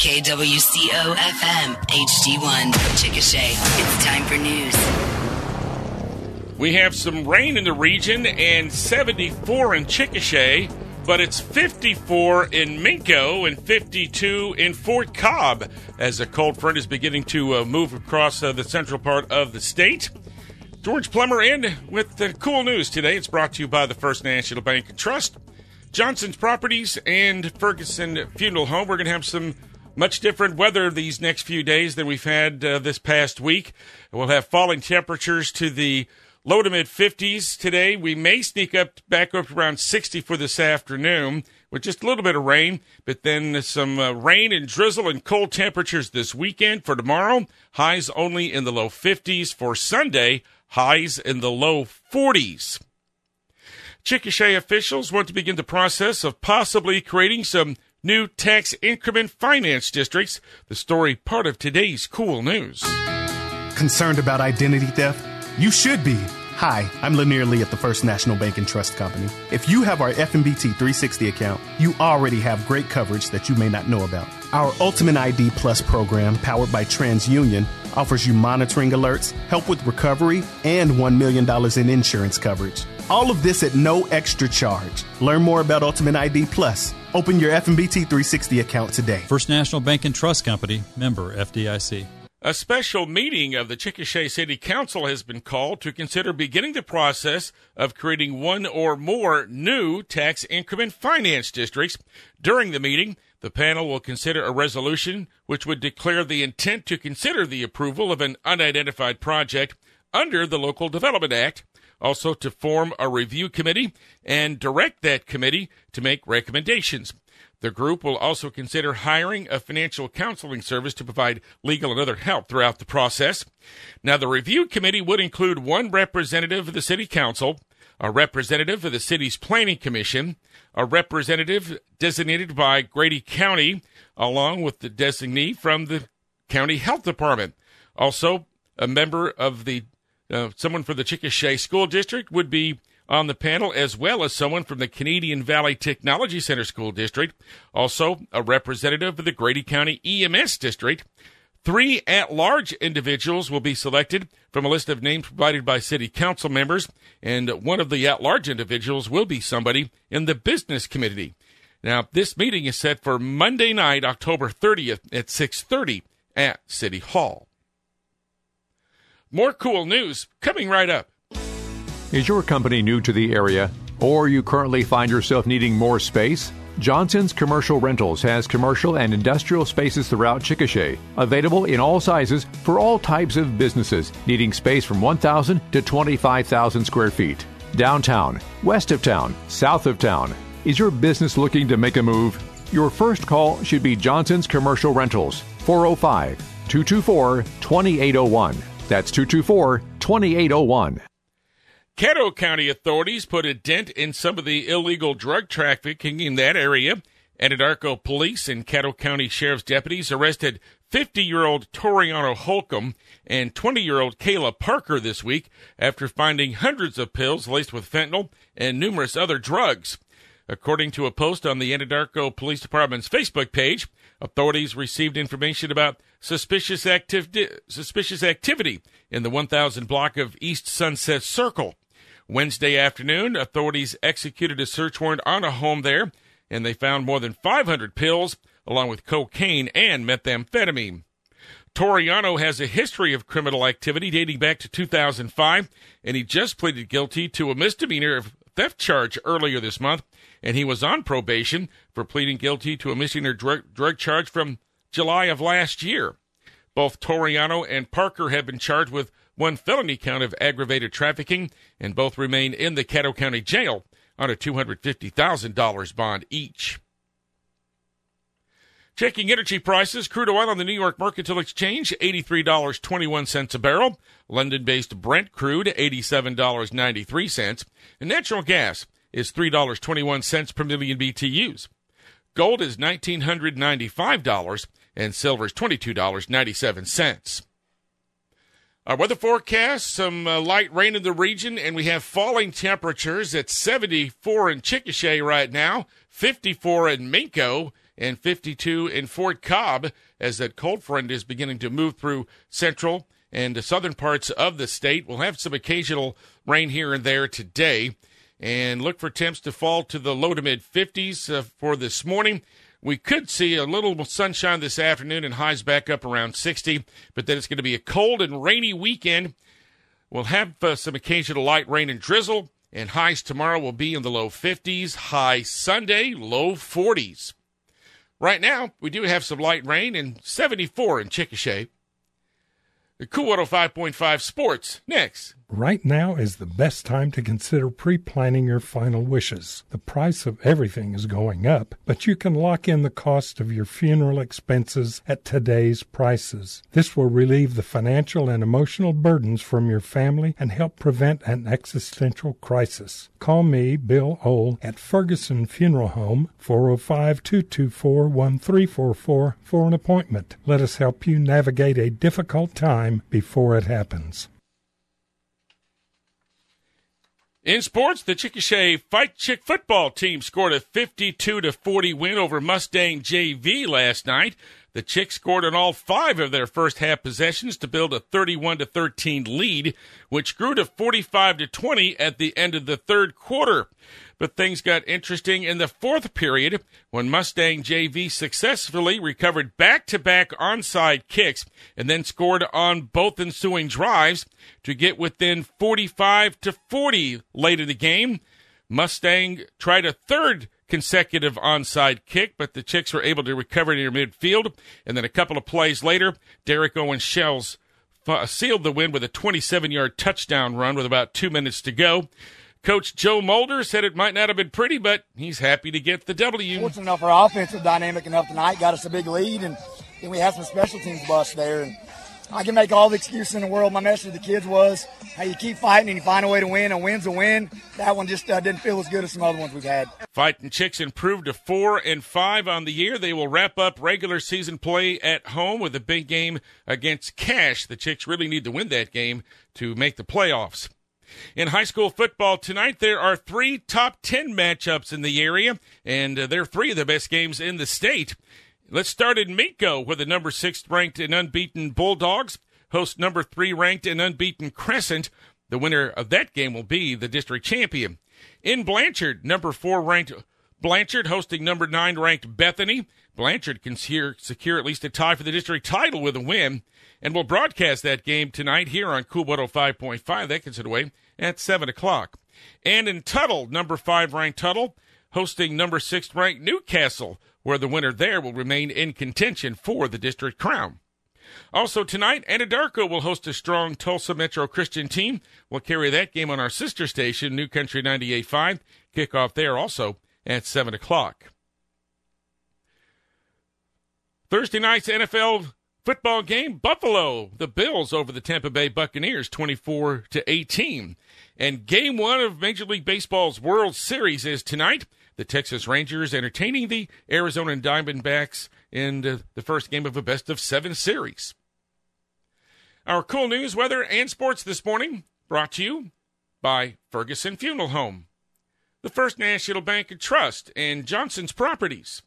KWCO FM HD1 Chickasha. It's time for news. We have some rain in the region and 74 in Chickasha, but it's 54 in Minco and 52 in Fort Cobb as a cold front is beginning to uh, move across uh, the central part of the state. George Plummer in with the KOOL News today. It's brought to you by the First National Bank and Trust, Johnson's Properties, and Ferguson Funeral Home. We're going to have some much different weather these next few days than we've had uh, this past week. We'll have falling temperatures to the low to mid 50s today. We may sneak up back up around 60 for this afternoon with just a little bit of rain, but then some uh, rain and drizzle and cold temperatures this weekend. For tomorrow, highs only in the low 50s. For Sunday, highs in the low 40s. Chickasha officials want to begin the process of possibly creating some new tax increment finance districts. The story part of today's KOOL News. Concerned about identity theft? You should be. Hi, I'm Lanier Lee at the First National Bank and Trust Company. If you have our FNBT 360 account, you already have great coverage that you may not know about. Our Ultimate ID Plus program, powered by TransUnion, offers you monitoring alerts, help with recovery, and $1 million in insurance coverage. All of this at no extra charge. Learn more about Ultimate ID Plus. Open your FNBT 360 account today. First National Bank and Trust Company, member FDIC. A special meeting of the Chickasha City Council has been called to consider beginning the process of creating one or more new tax increment finance districts. During the meeting, the panel will consider a resolution which would declare the intent to consider the approval of an unidentified project under the Local Development Act, also to form a review committee and direct that committee to make recommendations. The group will also consider hiring a financial counseling service to provide legal and other help throughout the process. Now, the review committee would include one representative of the city council, a representative of the city's planning commission, a representative designated by Grady County, along with the designee from the county health department. Also, a member of the uh, someone from the Chickasha School District would be on the panel, as well as someone from the Canadian Valley Technology Center School District, also a representative of the Grady County EMS District. Three at large individuals will be selected from a list of names provided by city council members, and one of the at large individuals will be somebody in the business committee. Now, this meeting is set for Monday night, October 30th at 6:30 at City Hall. More KOOL News coming right up. Is your company new to the area, or you currently find yourself needing more space? Johnson's Commercial Rentals has commercial and industrial spaces throughout Chickasha, available in all sizes for all types of businesses needing space from 1,000 to 25,000 square feet. Downtown, west of town, south of town. Is your business looking to make a move? Your first call should be Johnson's Commercial Rentals, 405 224 2801. That's 224 2801. Caddo County authorities put a dent in some of the illegal drug trafficking in that area. Anadarko police and Caddo County Sheriff's deputies arrested 50 year old Toriano Holcomb and 20 year old Kayla Parker this week after finding hundreds of pills laced with fentanyl and numerous other drugs. According to a post on the Anadarko Police Department's Facebook page, authorities received information about suspicious, activ- suspicious activity in the 1000 block of East Sunset Circle. Wednesday afternoon, authorities executed a search warrant on a home there, and they found more than 500 pills, along with cocaine and methamphetamine. Toriano has a history of criminal activity dating back to 2005, and he just pleaded guilty to a misdemeanor theft charge earlier this month, and he was on probation for pleading guilty to a misdemeanor drug, drug charge from July of last year. Both Toriano and Parker have been charged with one felony count of aggravated trafficking, and both remain in the Caddo County Jail on a $250,000 bond each. Checking energy prices, crude oil on the New York Mercantile Exchange, $83.21 a barrel. London based Brent crude, $87.93. And natural gas is $3.21 per million BTUs. Gold is $1,995 and silver is $22.97. Our weather forecast some uh, light rain in the region, and we have falling temperatures at 74 in Chickasha right now, 54 in Minco, and 52 in Fort Cobb as that cold front is beginning to move through central and the southern parts of the state. We'll have some occasional rain here and there today and look for temps to fall to the low to mid 50s uh, for this morning. We could see a little sunshine this afternoon and highs back up around 60, but then it's going to be a cold and rainy weekend. We'll have uh, some occasional light rain and drizzle, and highs tomorrow will be in the low 50s, high Sunday, low 40s. Right now, we do have some light rain and 74 in Chickasha. KOOL 105.5 Sports next. Right now is the best time to consider pre planning your final wishes. The price of everything is going up, but you can lock in the cost of your funeral expenses at today's prices. This will relieve the financial and emotional burdens from your family and help prevent an existential crisis. Call me, Bill Ohl, at Ferguson Funeral Home, 405 224 1344 for an appointment. Let us help you navigate a difficult time before it happens. In sports, the Chickasha Fight Chick football team scored a 52 to 40 win over Mustang JV last night. The Chicks scored on all five of their first half possessions to build a 31 to 13 lead, which grew to 45 to 20 at the end of the third quarter. But things got interesting in the fourth period when Mustang JV successfully recovered back to back onside kicks and then scored on both ensuing drives to get within 45 to 40 late in the game. Mustang tried a third consecutive onside kick, but the Chicks were able to recover near midfield. And then a couple of plays later, Derek Owen Shells sealed the win with a 27 yard touchdown run with about two minutes to go. Coach Joe Mulder said it might not have been pretty, but he's happy to get the W. Fortunate enough, our offense was dynamic enough tonight, got us a big lead, and then we had some special teams bust there. And I can make all the excuses in the world. My message to the kids was, hey, you keep fighting and you find a way to win. A win's a win. That one just uh, didn't feel as good as some other ones we've had. Fighting Chicks improved to four and five on the year. They will wrap up regular season play at home with a big game against Cache. The Chicks really need to win that game to make the playoffs. In high school football tonight, there are three top 10 matchups in the area, and uh, they're three of the best games in the state. Let's start in Minco, where the number six ranked and unbeaten Bulldogs host number three ranked and unbeaten Crescent. The winner of that game will be the district champion. In Blanchard, number four ranked Blanchard hosting number nine ranked Bethany. Blanchard can secure, secure at least a tie for the district title with a win. And we'll broadcast that game tonight here on KOOL 105.5. That gets it away at 7 o'clock. And in Tuttle, number 5 ranked Tuttle, hosting number 6 ranked Newcastle, where the winner there will remain in contention for the district crown. Also tonight, Anadarko will host a strong Tulsa Metro Christian team. We'll carry that game on our sister station, New Country 98.5. Kickoff there also at 7 o'clock. Thursday night's NFL Football game Buffalo, the Bills over the Tampa Bay Buccaneers 24 to 18. And game 1 of Major League Baseball's World Series is tonight. The Texas Rangers entertaining the Arizona Diamondbacks in the first game of a best of 7 series. Our KOOL News, weather, and sports this morning brought to you by Ferguson Funeral Home, the First National Bank and Trust, and Johnson's Properties.